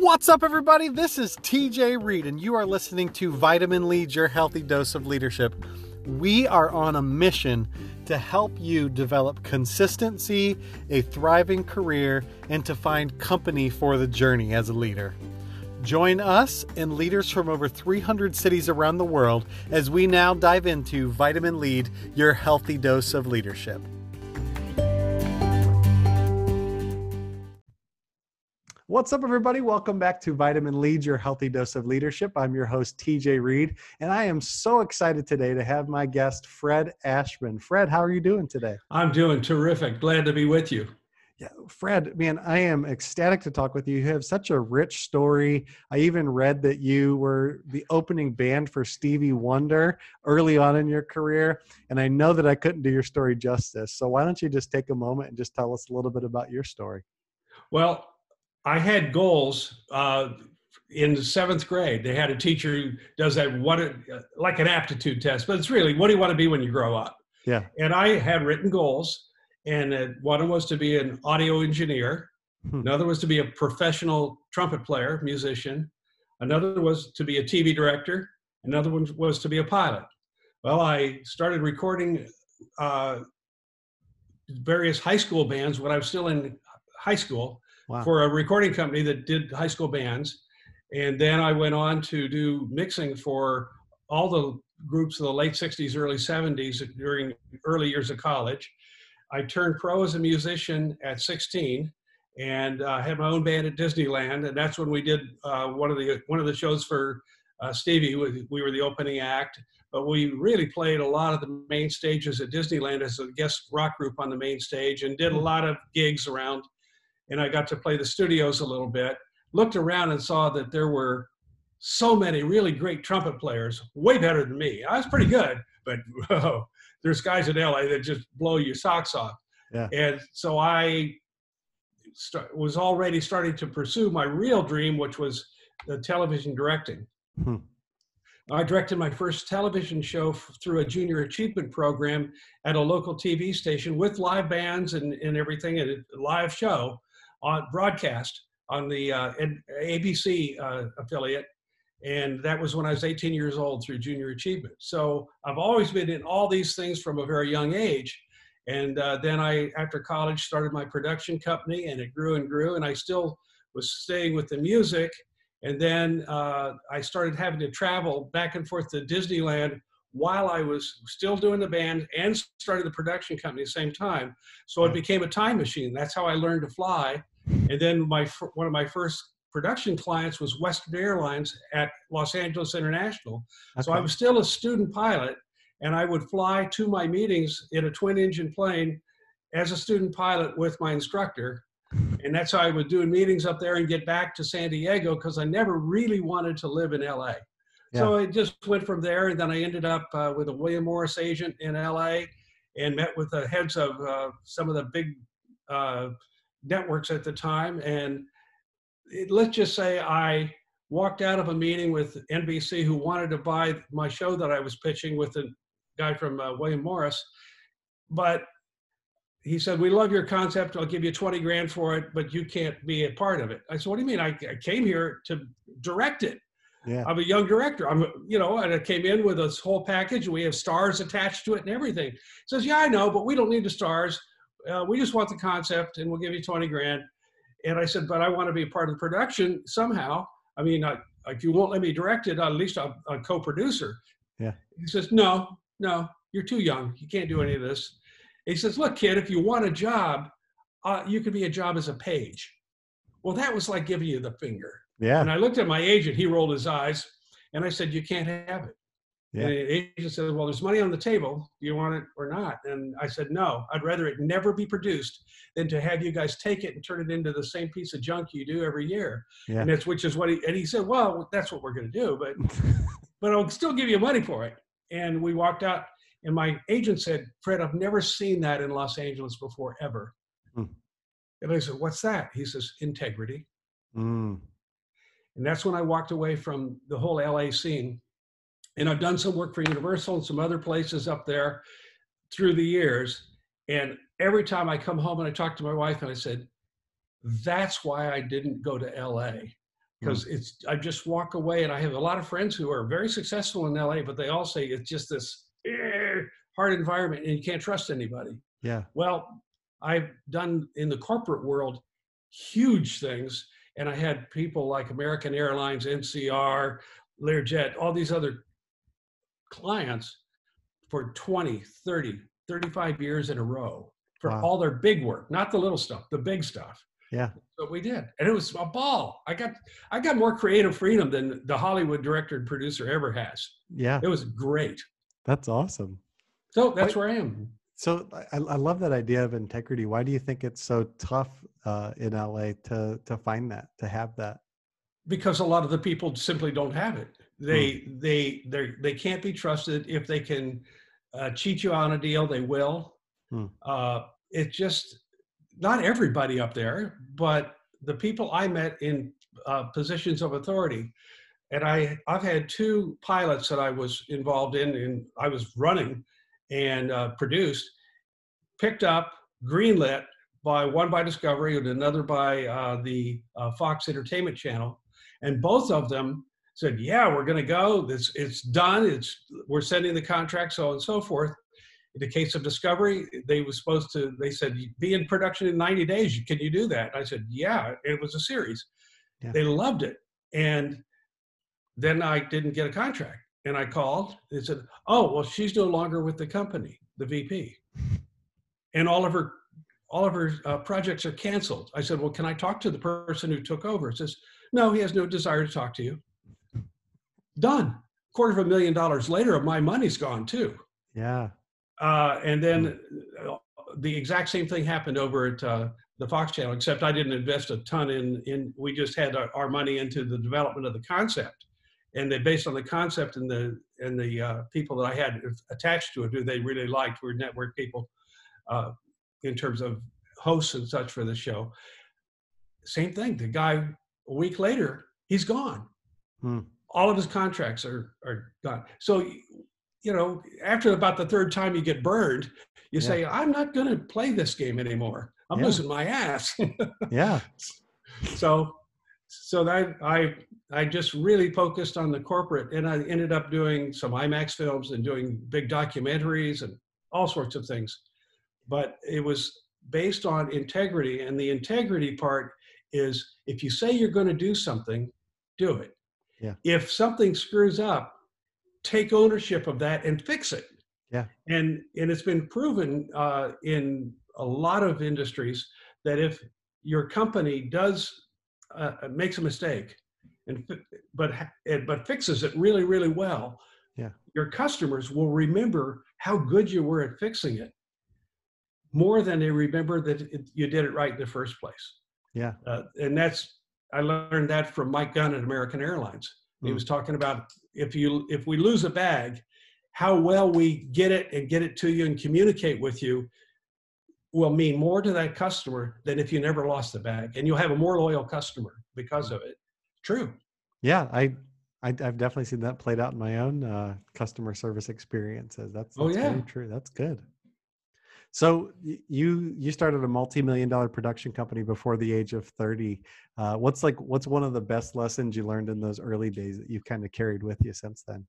What's up, everybody? This is TJ Reed, and you are listening to Vitamin Lead Your Healthy Dose of Leadership. We are on a mission to help you develop consistency, a thriving career, and to find company for the journey as a leader. Join us and leaders from over 300 cities around the world as we now dive into Vitamin Lead Your Healthy Dose of Leadership. What's up, everybody? Welcome back to Vitamin Lead, your healthy dose of leadership. I'm your host, TJ Reed, and I am so excited today to have my guest, Fred Ashman. Fred, how are you doing today? I'm doing terrific. Glad to be with you. Yeah, Fred, man, I am ecstatic to talk with you. You have such a rich story. I even read that you were the opening band for Stevie Wonder early on in your career, and I know that I couldn't do your story justice. So why don't you just take a moment and just tell us a little bit about your story? Well, I had goals uh, in the seventh grade. They had a teacher who does that what uh, like an aptitude test, but it's really what do you want to be when you grow up? Yeah. And I had written goals, and uh, one was to be an audio engineer. Hmm. Another was to be a professional trumpet player, musician. Another was to be a TV director. Another one was to be a pilot. Well, I started recording uh, various high school bands when I was still in high school wow. for a recording company that did high school bands. And then I went on to do mixing for all the groups of the late 60s, early 70s during early years of college. I turned pro as a musician at 16 and uh, had my own band at Disneyland. And that's when we did uh, one of the one of the shows for uh, Stevie. We were the opening act, but we really played a lot of the main stages at Disneyland as a guest rock group on the main stage and did a hmm. lot of gigs around and I got to play the studios a little bit. Looked around and saw that there were so many really great trumpet players, way better than me. I was pretty good, but whoa, there's guys in LA that just blow your socks off. Yeah. And so I st- was already starting to pursue my real dream, which was the television directing. Hmm. I directed my first television show f- through a junior achievement program at a local TV station with live bands and, and everything, and a live show on broadcast on the uh, ABC uh, affiliate. And that was when I was 18 years old through junior achievement. So I've always been in all these things from a very young age. And uh, then I, after college, started my production company and it grew and grew. And I still was staying with the music. And then uh, I started having to travel back and forth to Disneyland while I was still doing the band and started the production company at the same time. So it became a time machine. That's how I learned to fly. And then my one of my first production clients was Western Airlines at Los Angeles International. Okay. So I was still a student pilot, and I would fly to my meetings in a twin engine plane as a student pilot with my instructor. And that's how I was doing meetings up there and get back to San Diego because I never really wanted to live in LA. Yeah. So it just went from there. And then I ended up uh, with a William Morris agent in LA and met with the heads of uh, some of the big uh, networks at the time. And it, let's just say I walked out of a meeting with NBC who wanted to buy my show that I was pitching with a guy from uh, William Morris. But he said, We love your concept. I'll give you 20 grand for it, but you can't be a part of it. I said, What do you mean? I, I came here to direct it. Yeah. I'm a young director. I'm, you know, and I came in with this whole package. We have stars attached to it and everything. He says, yeah, I know, but we don't need the stars. Uh, we just want the concept, and we'll give you 20 grand. And I said, but I want to be a part of the production somehow. I mean, I, if you won't let me direct it, at least I'm a co-producer. Yeah. He says, no, no, you're too young. You can't do any of this. He says, look, kid, if you want a job, uh, you could be a job as a page. Well, that was like giving you the finger. Yeah. And I looked at my agent, he rolled his eyes, and I said, You can't have it. Yeah. And the agent said, Well, there's money on the table. Do you want it or not? And I said, No, I'd rather it never be produced than to have you guys take it and turn it into the same piece of junk you do every year. Yeah. And that's which is what he and he said, Well, that's what we're gonna do, but but I'll still give you money for it. And we walked out, and my agent said, Fred, I've never seen that in Los Angeles before, ever. Hmm. And I said, What's that? He says, Integrity. Mm. And that's when I walked away from the whole LA scene. And I've done some work for Universal and some other places up there through the years. And every time I come home and I talk to my wife and I said, that's why I didn't go to LA. because mm. it's I just walk away and I have a lot of friends who are very successful in LA, but they all say it's just this eh, hard environment and you can't trust anybody. Yeah. Well, I've done in the corporate world huge things, and I had people like American Airlines, NCR, Learjet, all these other clients for 20, 30, 35 years in a row for wow. all their big work, not the little stuff, the big stuff. Yeah. So we did. And it was a ball. I got I got more creative freedom than the Hollywood director and producer ever has. Yeah. It was great. That's awesome. So that's where I am. So I, I love that idea of integrity. Why do you think it's so tough uh, in LA to to find that, to have that? Because a lot of the people simply don't have it. They hmm. they they they can't be trusted. If they can uh, cheat you on a deal, they will. Hmm. Uh, it's just not everybody up there, but the people I met in uh, positions of authority. And I, I've had two pilots that I was involved in, and I was running and uh, produced, picked up, greenlit by one by Discovery and another by uh, the uh, Fox Entertainment Channel, and both of them said, "Yeah, we're going to go. It's it's done. It's we're sending the contract, so on and so forth." In the case of Discovery, they were supposed to. They said, "Be in production in 90 days. Can you do that?" I said, "Yeah." It was a series. Yeah. They loved it, and then I didn't get a contract. And I called and said, "Oh, well, she's no longer with the company, the VP, and all of her all of her uh, projects are canceled." I said, "Well, can I talk to the person who took over?" It says, "No, he has no desire to talk to you." Done. Quarter of a million dollars later, of my money's gone too. Yeah. Uh, and then uh, the exact same thing happened over at uh, the Fox Channel, except I didn't invest a ton in. In we just had our, our money into the development of the concept and they based on the concept and the and the uh, people that I had attached to it, who they really liked, were network people uh, in terms of hosts and such for the show. Same thing. The guy a week later, he's gone. Hmm. All of his contracts are are gone. So, you know, after about the third time you get burned, you yeah. say, "I'm not going to play this game anymore. I'm yeah. losing my ass." yeah. So so that I I just really focused on the corporate, and I ended up doing some IMAX films and doing big documentaries and all sorts of things. But it was based on integrity, and the integrity part is if you say you're going to do something, do it. Yeah. If something screws up, take ownership of that and fix it. Yeah. And and it's been proven uh, in a lot of industries that if your company does uh, uh, makes a mistake and but but fixes it really really well yeah your customers will remember how good you were at fixing it more than they remember that it, you did it right in the first place yeah uh, and that's i learned that from mike gunn at american airlines. Mm. he was talking about if you if we lose a bag how well we get it and get it to you and communicate with you will mean more to that customer than if you never lost the bag. And you'll have a more loyal customer because of it. True. Yeah i, I have definitely seen that played out in my own uh, customer service experiences. That's, oh, that's oh, yeah. true. That's good so you you started a multi-million dollar production company before the age of 30 uh, what's like what's one of the best lessons you learned in those early days that you've kind of carried with you since then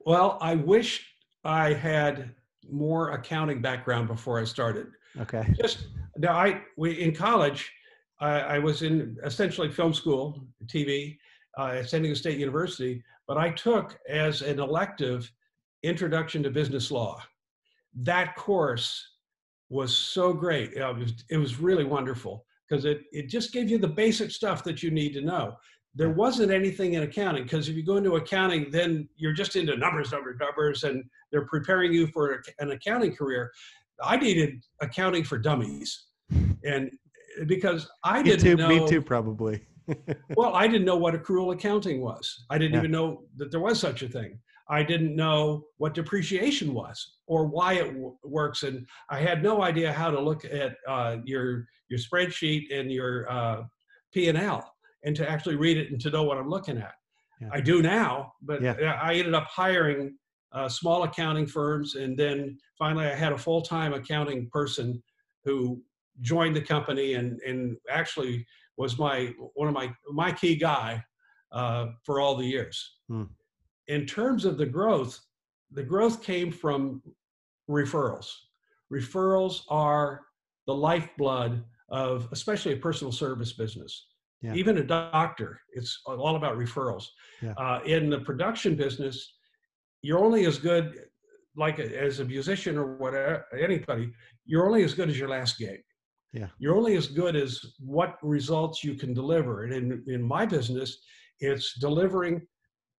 well i wish i had more accounting background before i started Okay. Just now, I we in college, I, I was in essentially film school, TV, uh, at San Diego State University, but I took as an elective Introduction to Business Law. That course was so great. It was, it was really wonderful because it, it just gave you the basic stuff that you need to know. There wasn't anything in accounting because if you go into accounting, then you're just into numbers, numbers, numbers, and they're preparing you for an accounting career. I needed accounting for dummies, and eh, because I didn't me too, know. Me too, probably. well, I didn't know what accrual accounting was. I didn't yeah. even know that there was such a thing. I didn't know what depreciation was or why it w- works, and I had no idea how to look at uh, your your spreadsheet and your uh, P and L and to actually read it and to know what I'm looking at. Yeah. I do now, but yeah. I ended up hiring uh, small accounting firms. And then finally, I had a full time accounting person who joined the company and, and actually was my one of my my key guy uh, for all the years. Hmm. In terms of the growth, the growth came from referrals. Referrals are the lifeblood of especially a personal service business. Yeah. Even a doctor, it's all about referrals. Yeah. Uh, in the production business, you're only as good, like a, as a musician or whatever, anybody, you're only as good as your last gig. Yeah. You're only as good as what results you can deliver. And in, in my business, it's delivering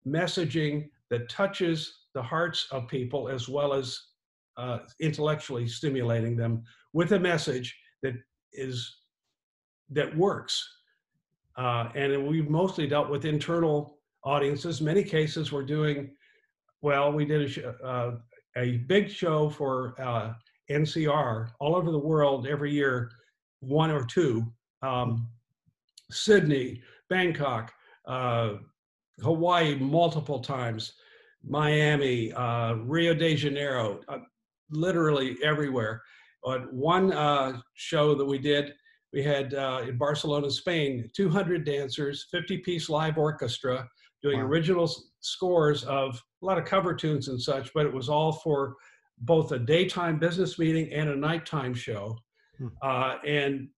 messaging that touches the hearts of people as well as uh, intellectually stimulating them with a message that is that works. Uh, and we've mostly dealt with internal audiences. Many cases we're doing well. We did a, uh, a big show for uh, NCR all over the world every year, one or two. Um, Sydney, Bangkok, uh, Hawaii, multiple times, Miami, uh, Rio de Janeiro, uh, literally everywhere. But one uh, show that we did, we had uh, in Barcelona, Spain, 200 dancers, 50 piece live orchestra doing Wow. original scores of a lot of cover tunes and such, but it was all for both a daytime business meeting and a nighttime show. Hmm. Uh, and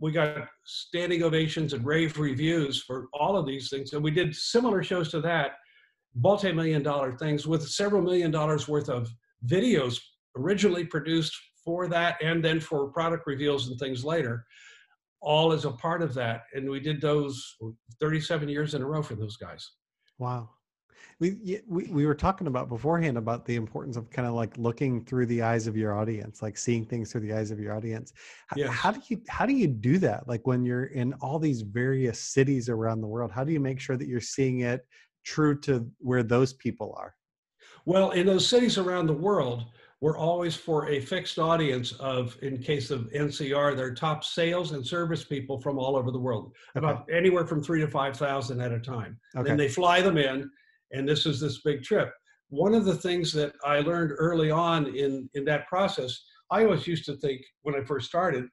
we got standing ovations and rave reviews for all of these things. And we did similar shows to that, multi million dollar things with several million dollars worth of videos originally produced for that and then for product reveals and things later, all as a part of that. And we did those 37 years in a row for those guys. Wow. We, we we were talking about beforehand about the importance of kind of like looking through the eyes of your audience, like seeing things through the eyes of your audience. Yes. How do you how do you do that? Like when you're in all these various cities around the world, how do you make sure that you're seeing it true to where those people are? Well, in those cities around the world, we're always for a fixed audience of, in case of NCR, their top sales and service people from all over the world, Okay. about anywhere from three to 5,000 at a time. Okay. Then they fly them in, and this is this big trip. One of the things that I learned early on in, in that process, I always used to think when I first started,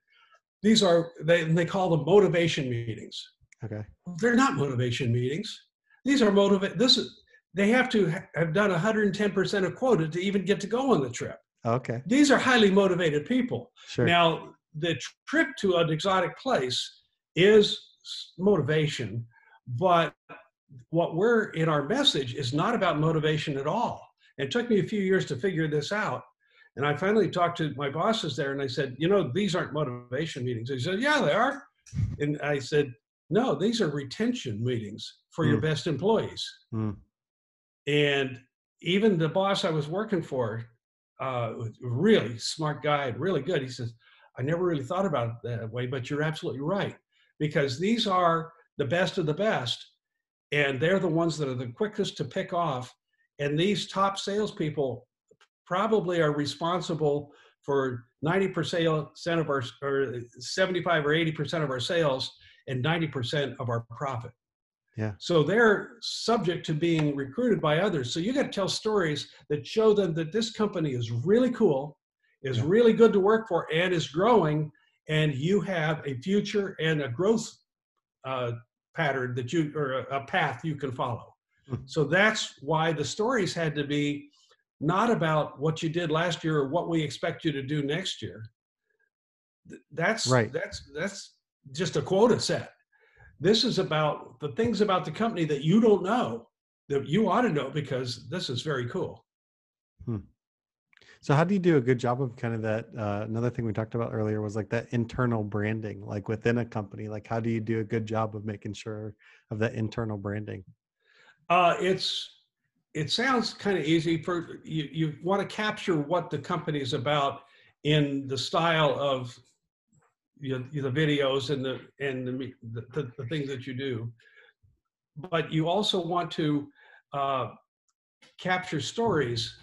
these are, they, they call them motivation meetings Okay. they're not motivation meetings. These are motivate. This is they have to ha- have done 110% of quota to even get to go on the trip. Okay. These are highly motivated people. Sure. Now, the tr- trip to an exotic place is motivation, but what we're in our message is not about motivation at all. It took me a few years to figure this out. And I finally talked to my bosses there and I said, you know, these aren't motivation meetings. They said, yeah, they are. And I said, no, these are retention meetings for your Mm. best employees. Mm. And even the boss I was working for, uh, really smart guy, and really good. He says, I never really thought about it that way, but you're absolutely right. Because these are the best of the best, and they're the ones that are the quickest to pick off. And these top salespeople probably are responsible for 90% of our, or 75 or 80% of our sales and 90% of our profit. Yeah. So they're subject to being recruited by others. So you got to tell stories that show them that this company is really cool, is Yeah. really good to work for, and is growing, and you have a future and a growth uh, pattern that you or a, path you can follow. Mhm. So that's why the stories had to be not about what you did last year or what we expect you to do next year. That's Right. That's that's just a quota set. This is about the things about the company that you don't know that you ought to know because this is very cool. So how do you do a good job of kind of that? Uh, another thing we talked about earlier was like that internal branding, like within a company. Like how do you do a good job of making sure of that internal branding? Uh, it's it sounds kind of easy for you. You want to capture what the company is about in the style of you know, the videos and the and the, the, the, things that you do, but you also want to uh, capture stories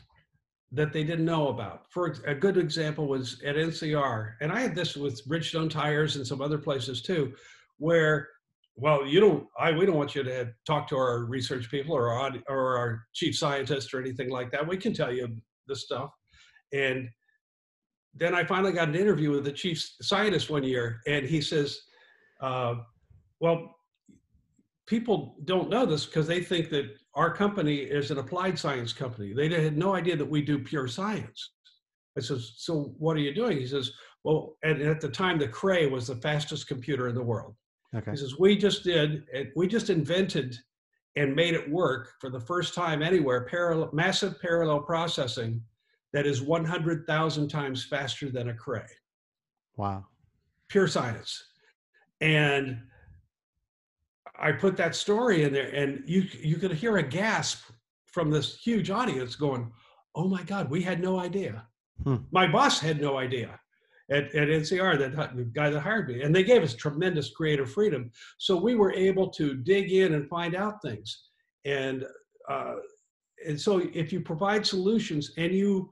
that they didn't know about. For a good example was at NCR, and I had this with Bridgestone tires and some other places too, where well, you don't. I we don't want you to talk to our research people or our or our chief scientist or anything like that. We can tell you this stuff. And then I finally got an interview with the chief scientist one year, and he says, uh, "Well, people don't know this because they think that our company is an applied science company. They had no idea that we do pure science. I says, so what are you doing? He says, well, and at the time, the Cray was the fastest computer in the world. Okay. He says, we just did, we just invented and made it work for the first time anywhere, parallel, massive parallel processing that is 100,000 times faster than a Cray. Wow. Pure science. And I put that story in there, and you you could hear a gasp from this huge audience going, "Oh my God, we had no idea." Hmm. My boss had no idea at, at NCR, that the guy that hired me, and they gave us tremendous creative freedom. So we were able to dig in and find out things, and uh, and so if you provide solutions and you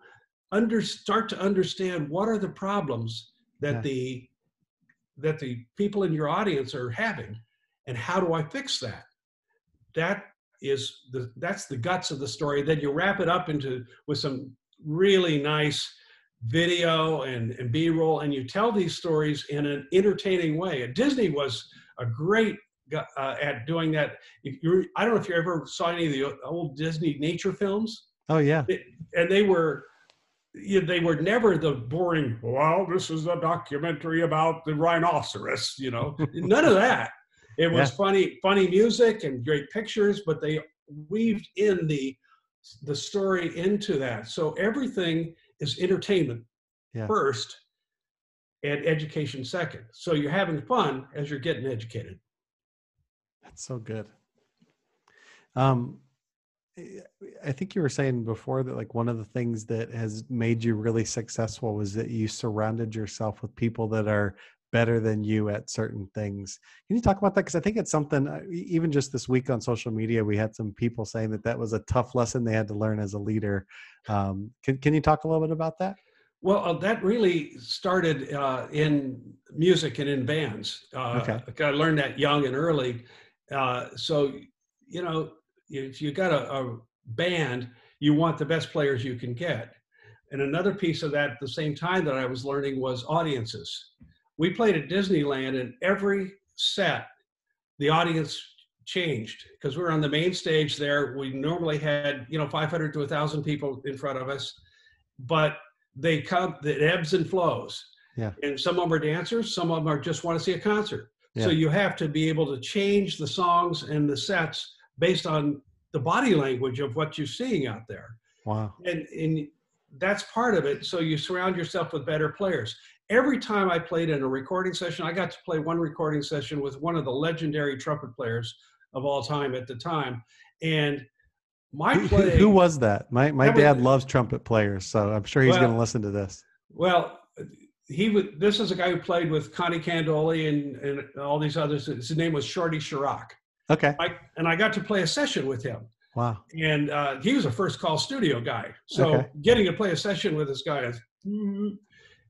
under start to understand what are the problems that yeah. the that the people in your audience are having and how do i fix that? That is the that's the guts of the story. Then you wrap it up into with some really nice video and, and b-roll and you tell these stories in an entertaining way. And disney was a great uh, at doing that. I don't know if you ever saw any of the old disney nature films. Oh yeah. It, and they were you know, they were never the boring well this is a documentary about the rhinoceros you know? None of that it was yeah. funny, funny music and great pictures, but they weaved in the the story into that. So everything is entertainment yeah. first and education second. So you're having fun as you're getting educated. That's so good. Um, I think you were saying before that like one of the things that has made you really successful was that you surrounded yourself with people that are better than you at certain things. Can you talk about that? Because I think it's something, uh, even just this week on social media, we had some people saying that that was a tough lesson they had to learn as a leader. Um, can, can you talk a little bit about that? Well, uh, that really started uh, in music and in bands. Uh, okay. I learned that young and early. Uh, so, you know, if you got a, a band, you want the best players you can get. And another piece of that at the same time that I was learning was audiences we played at Disneyland, and every set, the audience changed because we were on the main stage there. We normally had, you know, 500 to 1,000 people in front of us, but they come, it ebbs and flows. Yeah. And some of them are dancers, some of them are just want to see a concert. Yeah. So you have to be able to change the songs and the sets based on the body language of what you're seeing out there. Wow. And, and that's part of it. So you surround yourself with better players every time I played in a recording session, I got to play one recording session with one of the legendary trumpet players of all time at the time. And my play. Who, who was that? My my that dad was, loves trumpet players, so I'm sure he's well, going to listen to this. Well, he would. This is a guy who played with Conte Candoli and and all these others. His name was Shorty Sherock. Okay. I, and I got to play a session with him. Wow. And uh, he was a first call studio guy. So okay. getting to play a session with this guy is, mm,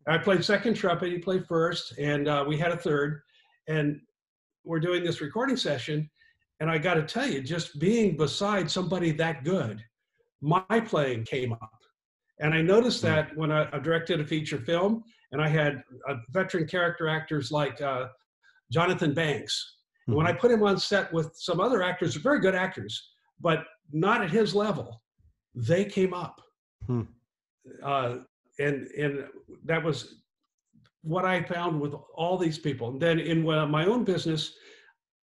I played second trumpet, he played first, and uh, we had a third. And we're doing this recording session. And I got to tell you, just being beside somebody that good, my playing came up. And I noticed hmm. that when I, I directed a feature film, and I had uh, veteran character actors like uh, Jonathan Banks. Mm-hmm. When I put him on set with some other actors, very good actors, but not at his level, they came up. Hmm. Uh, and and that was what I found with all these people. And then in my own business,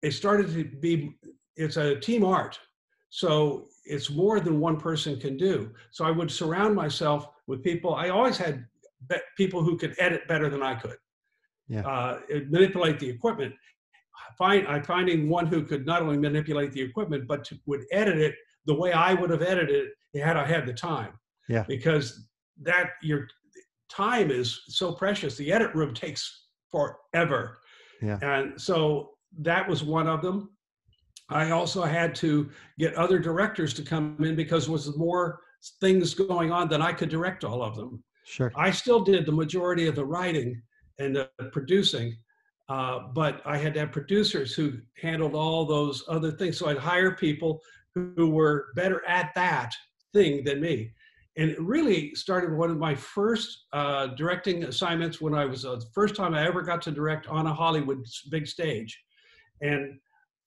it started to be it's a team art, so it's more than one person can do. So I would surround myself with people. I always had people who could edit better than I could. Yeah. Uh, manipulate the equipment. Find I'm finding one who could not only manipulate the equipment but to, would edit it the way I would have edited it had I had the time. Yeah. Because that your time is so precious. The edit room takes forever. Yeah. And so that was one of them. I also had to get other directors to come in because there was more things going on than I could direct all of them. Sure. I still did the majority of the writing and the producing, uh, but I had to have producers who handled all those other things. So I'd hire people who were better at that thing than me and it really started one of my first uh, directing assignments when I was uh, the first time I ever got to direct on a Hollywood big stage. And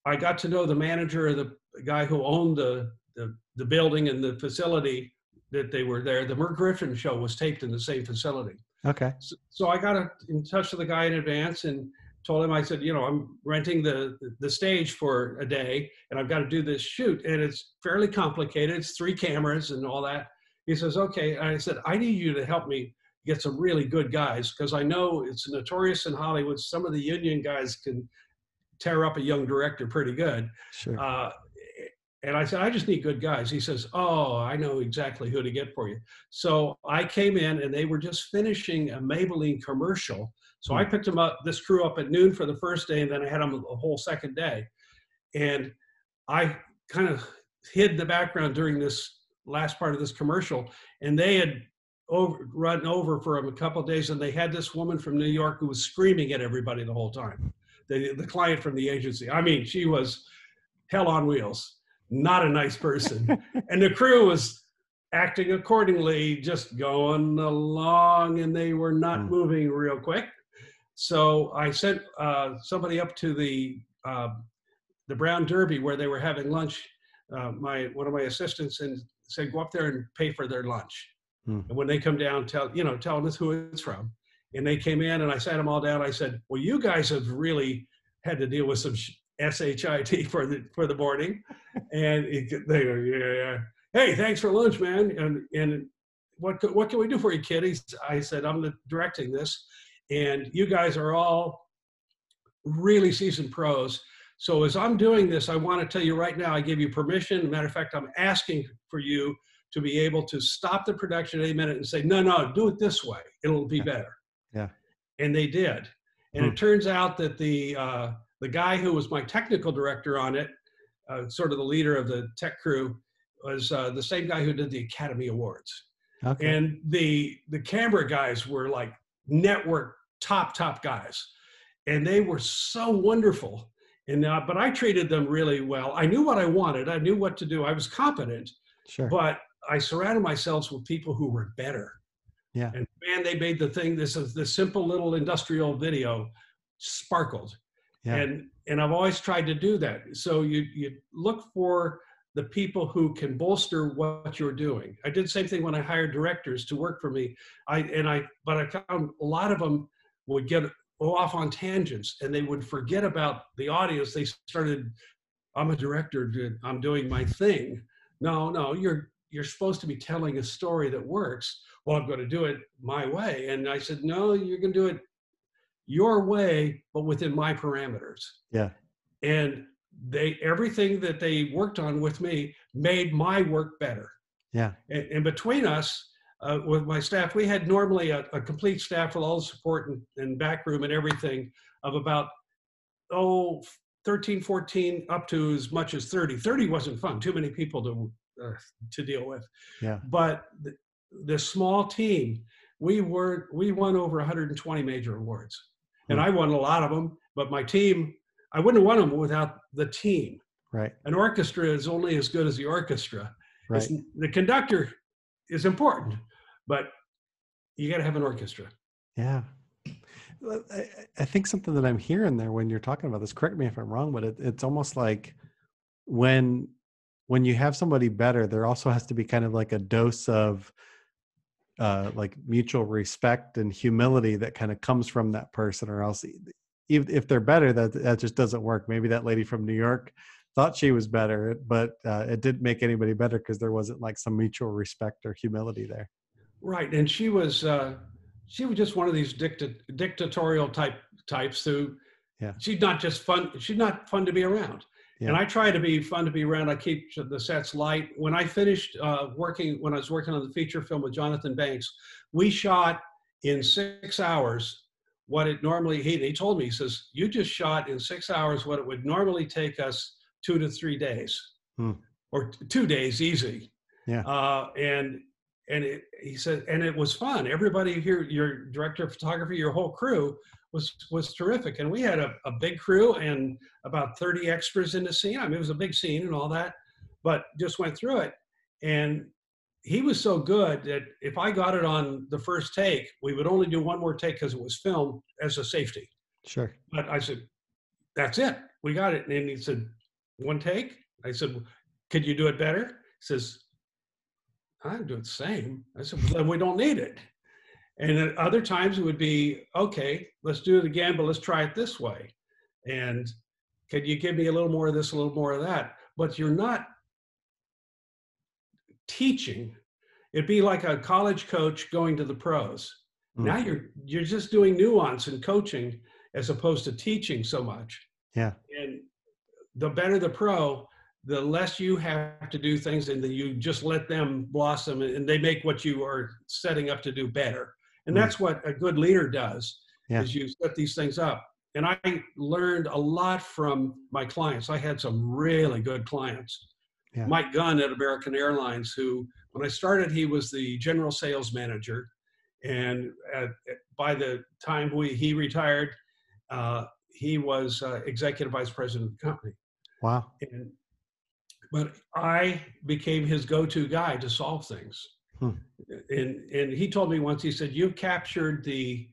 I got to know the manager of the guy who owned the, the, the building and the facility that they were there. The Merv Griffin show was taped in the same facility. Okay. So, so I got a, in touch with the guy in advance and told him, I said, you know, I'm renting the, the stage for a day and I've got to do this shoot. And it's fairly complicated. It's three cameras and all that. He says, okay. And I said, I need you to help me get some really good guys because I know it's notorious in Hollywood. Some of the union guys can tear up a young director pretty good. Sure. Uh, and I said, I just need good guys. He says, Oh, I know exactly who to get for you. So I came in and they were just finishing a Maybelline commercial. So I picked them up, this crew up at noon for the first day, and then I had them a whole second day. And I kind of hid in the background during this last part of this commercial. And they had over, run over for a couple days, and they had this woman from New York who was screaming at everybody the whole time. The, the client from the agency. I mean, she was hell on wheels not a nice person. and the crew was acting accordingly, just going along, and they were not mm. moving real quick. So I sent uh, somebody up to the uh, the Brown Derby where they were having lunch. Uh, my one of my assistants and said, "Go up there and pay for their lunch." Mm. And when they come down, tell you know, tell them who it's from. And they came in, and I sat them all down. I said, "Well, you guys have really had to deal with some sh- shit for the for the morning." and it, they go, yeah, yeah. Hey, thanks for lunch, man. And and what what can we do for you, kiddies? I said, I'm the, directing this, and you guys are all really seasoned pros. So as I'm doing this, I want to tell you right now, I give you permission. matter of fact, I'm asking for you to be able to stop the production at any minute and say, no, no, do it this way. It'll be better. Yeah. And they did. And hmm. it turns out that the uh, the guy who was my technical director on it uh, sort of the leader of the tech crew, was uh, the same guy who did the Academy Awards. Okay. And the the camera guys were like network top top guys, and they were so wonderful. And uh, but I treated them really well. I knew what I wanted. I knew what to do. I was competent. Sure. But I surrounded myself with people who were better. Yeah. And man, they made the thing. This is the simple little industrial video sparkled. Yeah. And and I've always tried to do that. So you you look for the people who can bolster what you're doing. I did the same thing when I hired directors to work for me. I and I but I found a lot of them would get off on tangents and they would forget about the audience. They started, I'm a director, I'm doing my thing. No, no, you're you're supposed to be telling a story that works. Well, I'm going to do it my way. And I said, no, you're going to do it your way, but within my parameters. Yeah. And they everything that they worked on with me made my work better. Yeah. And, and between us, uh, with my staff, we had normally a, a, complete staff with all the support and, and back room and everything of about, oh, 13, 14, up to as much as 30. 30 wasn't fun, too many people to, uh, to deal with. Yeah. But the, the small team, we were, we won over 120 major awards and hmm. I won a lot of them. But my team, I wouldn't have won them without the team. Right. An orchestra is only as good as the orchestra. Right. It's, the conductor is important, but you got to have an orchestra. Yeah. I, I, think something that I'm hearing there when you're talking about this, correct me if I'm wrong, but it, it's almost like when when you have somebody better, there also has to be kind of like a dose of uh, like mutual respect and humility that kind of comes from that person or else if, if they're better that that just doesn't work maybe that lady from new york thought she was better but uh, it didn't make anybody better because there wasn't like some mutual respect or humility there right and she was uh, she was just one of these dicta- dictatorial type types who yeah she's not just fun she's not fun to be around yeah. And I try to be fun to be around. I keep the sets light. When I finished uh, working, when I was working on the feature film with Jonathan Banks, we shot in six hours what it normally, he, he told me, he says, you just shot in six hours what it would normally take us two to three days hmm. or t- two days easy. Yeah. Uh, and, and it, he said, and it was fun. Everybody here, your director of photography, your whole crew was was terrific. And we had a, a big crew and about 30 extras in the scene. I mean, it was a big scene and all that, but just went through it. And he was so good that if I got it on the first take, we would only do one more take because it was filmed as a safety. Sure. But I said, that's it. We got it. And he said, one take. I said, could you do it better? He says, I do it the same. I said, well, then we don't need it. And at other times it would be, okay, let's do it again, but let's try it this way. And can you give me a little more of this, a little more of that? But you're not teaching. It'd be like a college coach going to the pros. Mm. Now you're you're just doing nuance and coaching as opposed to teaching so much. Yeah. And the better the pro, the less you have to do things and then you just let them blossom and they make what you are setting up to do better. And mm. that's what a good leader does yeah. is you set these things up. And i learned a lot from my clients. I had some really good clients. Yeah. mike gunn at american airlines who when i started he was the general sales manager. And at, by the time we, he retired uh, he was uh, executive vice president of the company. Wow. And but I became his go-to guy to solve things. Hmm. And and he told me once, he said, "You've captured the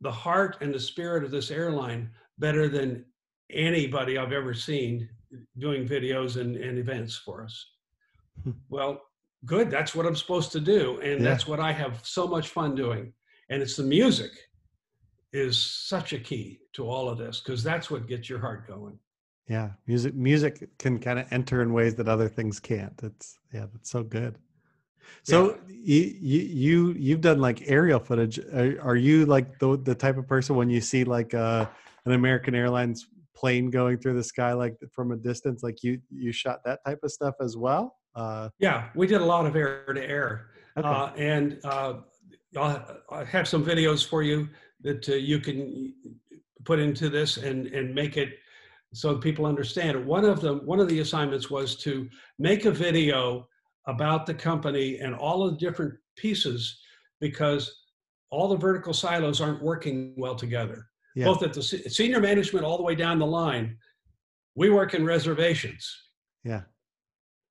the heart and the spirit of this airline better than anybody I've ever seen doing videos and, and events for us." Hmm. Well, good. That's what I'm supposed to do, and yeah. that's what I have so much fun doing. And it's the music is such a key to all of this because that's what gets your heart going yeah music music can kind of enter in ways that other things can't it's yeah that's so good so yeah. you, you you you've done like aerial footage are, are, you like the the type of person when you see like uh an american airlines plane going through the sky like from a distance like you you shot that type of stuff as well uh yeah we did a lot of air to air okay. uh and uh I'll, I'll have some videos for you that uh, you can put into this and and make it so people understand One of them, one of the assignments was to make a video about the company and all of the different pieces because all the vertical silos aren't working well together. Yeah. Both at the senior management all the way down the line. We work in reservations. Yeah.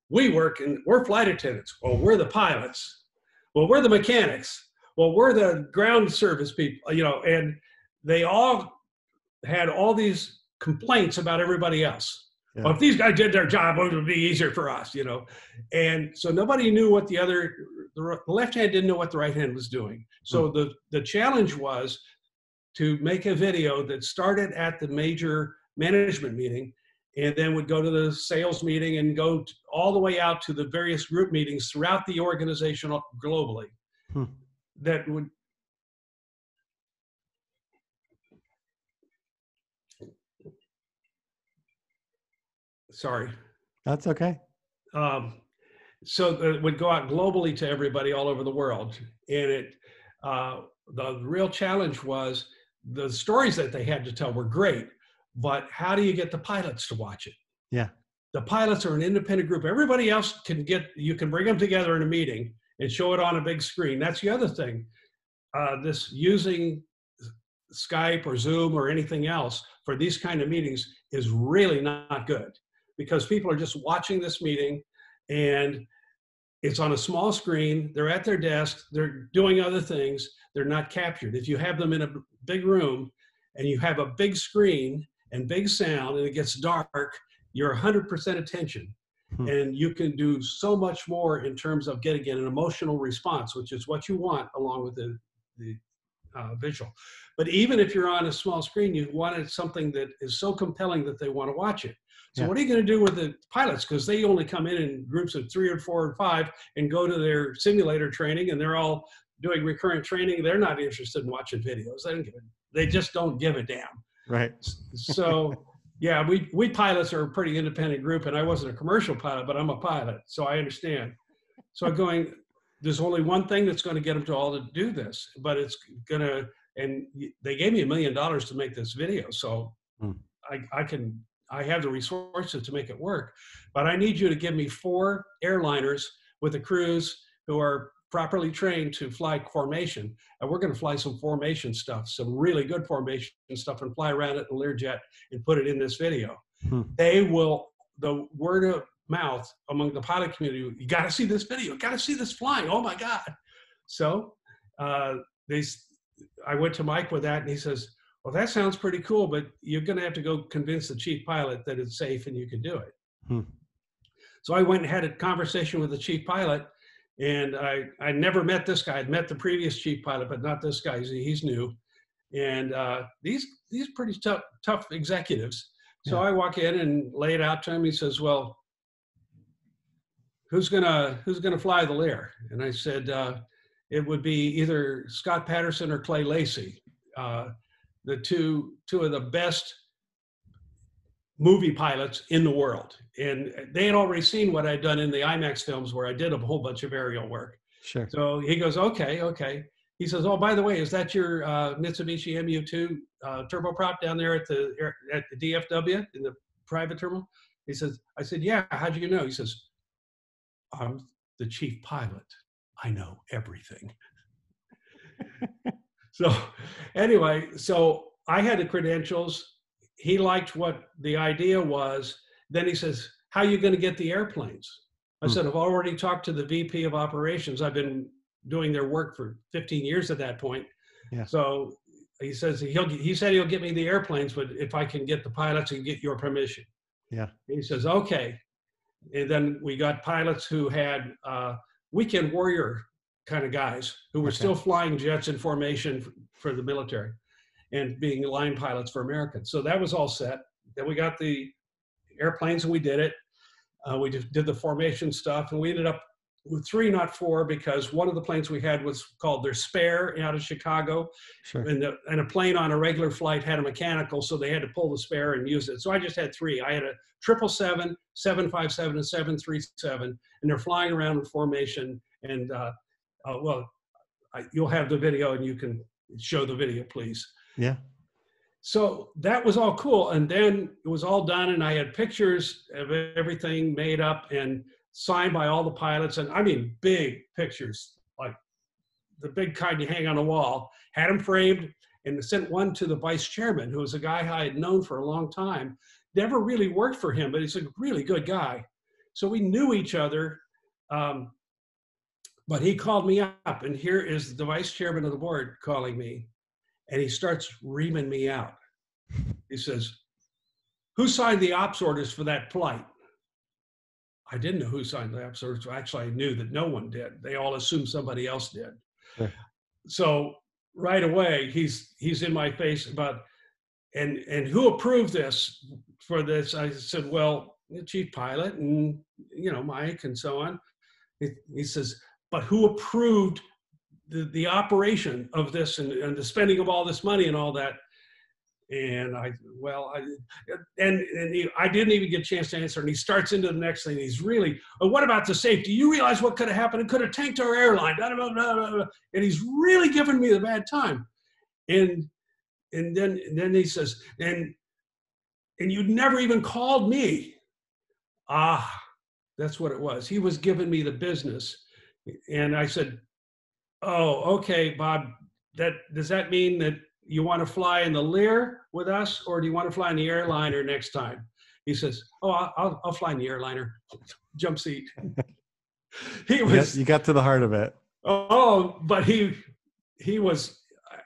We work in we're flight attendants. Well, we're the pilots. Well, we're the mechanics. Well, we're the ground service people, you know, and they all had all these complaints about everybody else. Yeah. Well, if these guys did their job, it would be easier for us, you know. And so nobody knew what the other, the left hand didn't know what the right hand was doing. So mm. the the challenge was to make a video that started at the major management meeting and then would go to the sales meeting and go all the way out to the various group meetings throughout the organization globally hmm. that would Sorry. That's okay. Um, so it would go out globally to everybody all over the world. And it, uh, the real challenge was the stories that they had to tell were great, but how do you get the pilots to watch it? Yeah. The pilots are an independent group. Everybody else can get, you can bring them together in a meeting and show it on a big screen. That's the other thing. Uh, this using Skype or Zoom or anything else for these kind of meetings is really not good because people are just watching this meeting and it's on a small screen. They're at their desk. They're doing other things. They're not captured. If you have them in a big room and you have a big screen and big sound and it gets dark you're 100% attention. Hmm. and you can do so much more in terms of getting an emotional response which is what you want along with the, the uh, visual but even if you're on a small screen you wanted something that is so compelling that they want to watch it so yeah. what are you going to do with the pilots? Because they only come in in groups of three or four or five and go to their simulator training, and they're all doing recurrent training. They're not interested in watching videos. They don't give a, They just don't give a damn. Right. so yeah, we we pilots are a pretty independent group, and I wasn't a commercial pilot, but I'm a pilot, so I understand. So I'm going. There's only one thing that's going to get them to all to do this, but it's going to. And they gave me a million dollars to make this video, so hmm. I, I can I have the resources to make it work, but I need you to give me four airliners with the crews who are properly trained to fly formation. And we're going to fly some formation stuff, some really good formation stuff, and fly around it in Learjet and put it in this video. Hmm. They will, the word of mouth among the pilot community, you got to see this video, got to see this flying. Oh my God. So uh, they, I went to Mike with that and he says, well, that sounds pretty cool, but you're going to have to go convince the chief pilot that it's safe and you can do it. Hmm. So I went and had a conversation with the chief pilot, and I I never met this guy. I'd met the previous chief pilot, but not this guy. He's new, and uh, these these pretty tough tough executives. So yeah. I walk in and lay it out to him. He says, "Well, who's gonna who's gonna fly the Lear?" And I said, uh, "It would be either Scott Patterson or Clay Lacy, uh, the two two of the best movie pilots in the world. And they had already seen what I'd done in the IMAX films where I did a whole bunch of aerial work. Sure. So he goes, okay, okay. He says, oh, by the way, is that your uh, Mitsubishi MU2 uh, turboprop down there at the at the DFW in the private terminal? He says, I said, yeah. How'd you know? He says, I'm the chief pilot. I know everything. so anyway, so I had the credentials he liked what the idea was. Then he says, How are you going to get the airplanes? I hmm. said, I've already talked to the VP of operations. I've been doing their work for 15 years at that point. Yeah. So he says he'll he said he'll get me the airplanes, but if I can get the pilots and get your permission. Yeah. He says, okay. And then we got pilots who had uh, weekend warrior kind of guys who were okay. still flying jets in formation for the military and being line pilots for Americans. So that was all set. Then we got the airplanes and we did it. Uh, we just did the formation stuff and we ended up with three, not four, because one of the planes we had was called their spare out of Chicago. Sure. And, the, and a plane on a regular flight had a mechanical, so they had to pull the spare and use it. So I just had three. I had a triple seven, seven five seven, and 737, and they're flying around in formation. And uh, uh, well, I, you'll have the video and you can show the video, please. Yeah. So that was all cool. And then it was all done, and I had pictures of everything made up and signed by all the pilots. And I mean, big pictures, like the big kind you hang on a wall. Had them framed and sent one to the vice chairman, who was a guy I had known for a long time. Never really worked for him, but he's a really good guy. So we knew each other. Um, but he called me up, and here is the vice chairman of the board calling me and he starts reaming me out. He says, Who signed the ops orders for that flight? I didn't know who signed the ops. Actually, I knew that no one did. They all assumed somebody else did. So right away, he's he's in my face about and and who approved this for this? I said, well, the chief pilot and you know Mike and so on. He, he says, but who approved the, the operation of this and, and the spending of all this money and all that. And I, well, I, and, and he, I didn't even get a chance to answer. And he starts into the next thing. He's really, oh, what about the safety? You realize what could have happened? It could have tanked our airline. And he's really giving me the bad time. And, and then, and then he says, and, and you'd never even called me. Ah, that's what it was. He was giving me the business. And I said, Oh, okay, Bob. That does that mean that you want to fly in the Lear with us, or do you want to fly in the airliner next time? He says, "Oh, I'll I'll fly in the airliner, jump seat." he was. You got to the heart of it. Oh, but he he was.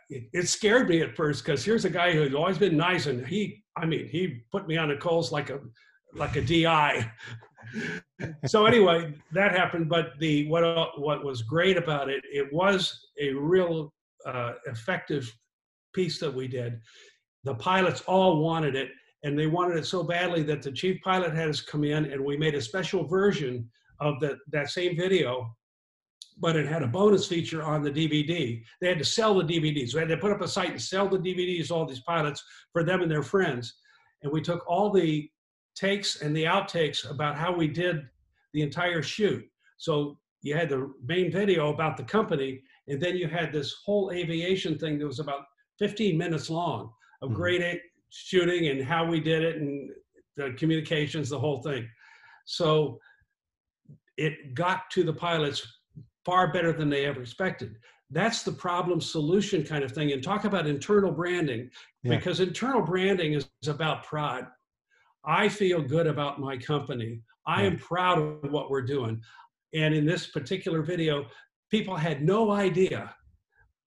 It scared me at first because here's a guy who's always been nice, and he, I mean, he put me on the coals like a like a DI so anyway, that happened. But the what what was great about it, it was a real uh, effective piece that we did. The pilots all wanted it, and they wanted it so badly that the chief pilot had us come in, and we made a special version of that that same video. But it had a bonus feature on the DVD. They had to sell the DVDs. We had to put up a site and sell the DVDs, all these pilots, for them and their friends. And we took all the takes and the outtakes about how we did the entire shoot. So you had the main video about the company, and then you had this whole aviation thing that was about 15 minutes long of mm-hmm. great shooting and how we did it and the communications, the whole thing. So it got to the pilots far better than they ever expected. That's the problem solution kind of thing. And talk about internal branding, yeah. because internal branding is, is about pride. I feel good about my company. I am proud of what we're doing. And in this particular video, people had no idea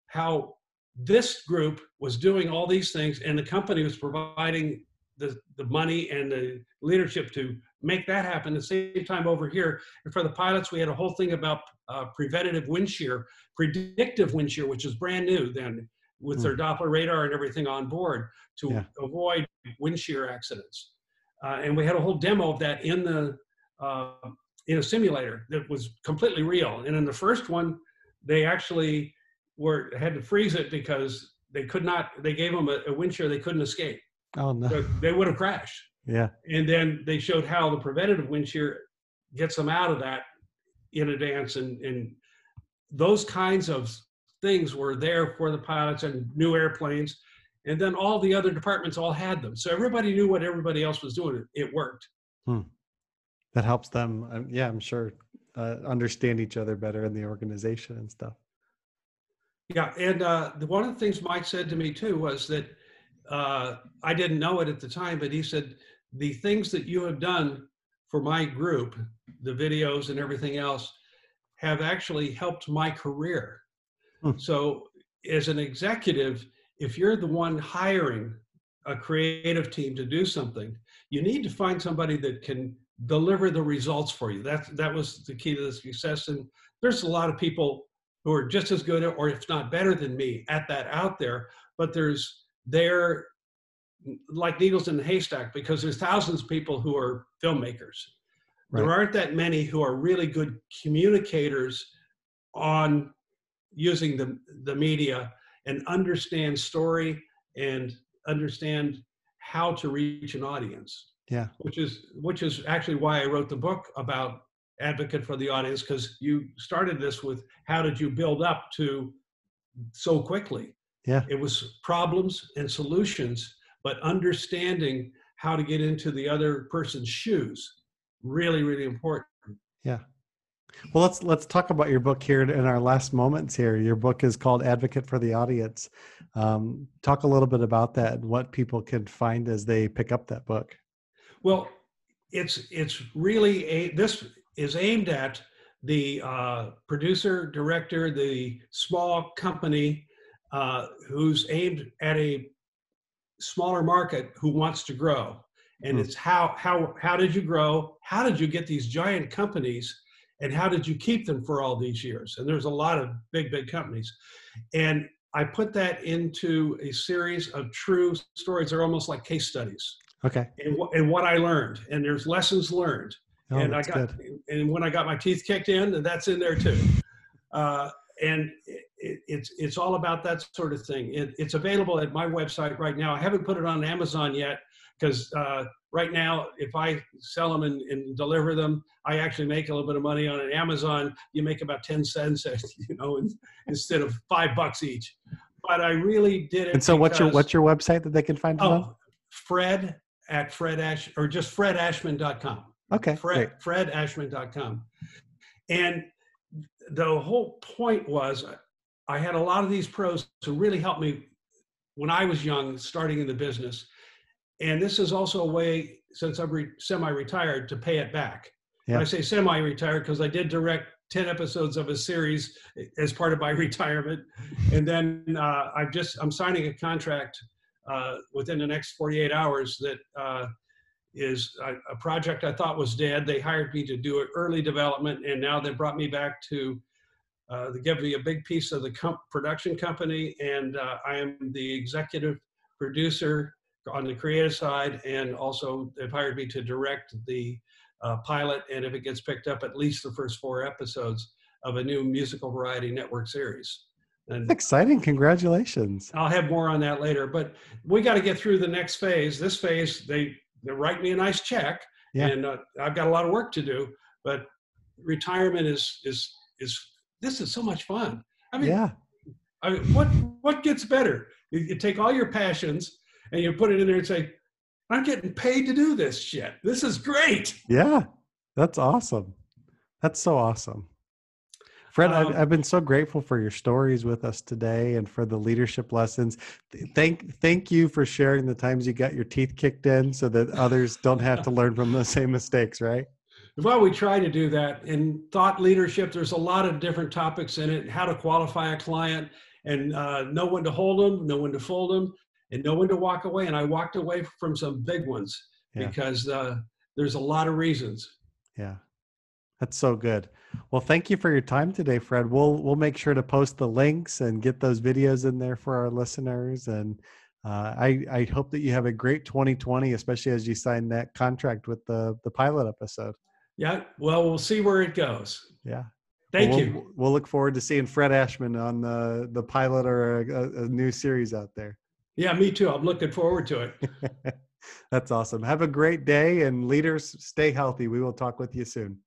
how this group was doing all these things and the company was providing the, the money and the leadership to make that happen. At the same time over here, and for the pilots, we had a whole thing about uh, preventative wind shear, predictive wind shear, which is brand new then with mm. their Doppler radar and everything on board to yeah. avoid wind shear accidents. Uh, and we had a whole demo of that in the uh, in a simulator that was completely real. And in the first one, they actually were had to freeze it because they could not. They gave them a, a wind shear they couldn't escape. Oh no! So they would have crashed. Yeah. And then they showed how the preventative wind shear gets them out of that in advance, and and those kinds of things were there for the pilots and new airplanes. And then all the other departments all had them. So everybody knew what everybody else was doing. It worked. Hmm. That helps them, um, yeah, I'm sure, uh, understand each other better in the organization and stuff. Yeah, and uh, the, one of the things Mike said to me too was that uh, I didn't know it at the time, but he said the things that you have done for my group, the videos and everything else, have actually helped my career. Hmm. So, as an executive, if you're the one hiring a creative team to do something, you need to find somebody that can deliver the results for you. That that was the key to the success. And there's a lot of people who are just as good or if not better than me at that out there, but there's they're like needles in the haystack because there's thousands of people who are filmmakers. Right. There aren't that many who are really good communicators on using the, the media and understand story and understand how to reach an audience. Yeah. Which is which is actually why I wrote the book about advocate for the audience because you started this with how did you build up to so quickly? Yeah. It was problems and solutions but understanding how to get into the other person's shoes really really important. Yeah. Well let's let's talk about your book here in our last moments here. Your book is called advocate for the audience. Um, talk a little bit about that and what people can find as they pick up that book. Well it's it's really a this is aimed at the uh, producer, director, the small company uh, who's aimed at a smaller market who wants to grow. And mm. it's how how how did you grow? How did you get these giant companies? And how did you keep them for all these years? And there's a lot of big, big companies. And I put that into a series of true stories. They're almost like case studies. Okay. And, and what I learned. And there's lessons learned. Oh, and I got good. and when I got my teeth kicked in, and that's in there too. Uh, and it, it's it's all about that sort of thing. It, it's available at my website right now. I haven't put it on Amazon yet because uh, right now, if I sell them and, and, deliver them, I actually make a little bit of money on it. Amazon, you make about ten cents, you know, instead of five bucks each. But I really did it. And so, what's your what's your website that they can find? Oh, Fred at Fred Ash or just fredashman.com. Okay. Fred, fredashman.com. And the whole point was I had a lot of these pros to really help me when I was young, starting in the business. And this is also a way, since I'm re- semi retired, to pay it back. Yeah. I say semi retired because I did direct 10 episodes of a series as part of my retirement. And then uh, I'm just, I'm signing a contract uh, within the next 48 hours that uh, is a, a, project I thought was dead. They hired me to do early development, and now they brought me back to uh, they give me a big piece of the comp- production company, and uh, I am the executive producer on the creative side, and also they've hired me to direct the uh, pilot, and if it gets picked up, at least the first four episodes of a new musical variety network series. And That's exciting! Congratulations. I'll have more on that later, but we got to get through the next phase. This phase, they they write me a nice check, yeah. and uh, I've got a lot of work to do. But retirement is is is this is so much fun. I mean, yeah. I mean, what what gets better? You, you take all your passions and you put it in there and say, "I'm getting paid to do this shit. This is great." Yeah, that's awesome. That's so awesome. Fred, um, I've, I've, been so grateful for your stories with us today and for the leadership lessons. Thank, thank you for sharing the times you got your teeth kicked in, so that others don't have to learn from the same mistakes. Right? Well, we try to do that. In thought leadership, there's a lot of different topics in it. How to qualify a client, and uh, know when to hold them, know when to fold them, and know when to walk away. And I walked away from some big ones yeah. because uh, there's a lot of reasons. Yeah, that's so good. Well, thank you for your time today, Fred. We'll we'll make sure to post the links and get those videos in there for our listeners. And uh, I I hope that you have a great 2020, especially as you sign that contract with the the pilot episode. Yeah. Well, we'll see where it goes. Yeah. Thank we'll, you. We'll look forward to seeing Fred Ashman on the the pilot or a, a new series out there. Yeah, me too. I'm looking forward to it. That's awesome. Have a great day and leaders stay healthy. We will talk with you soon.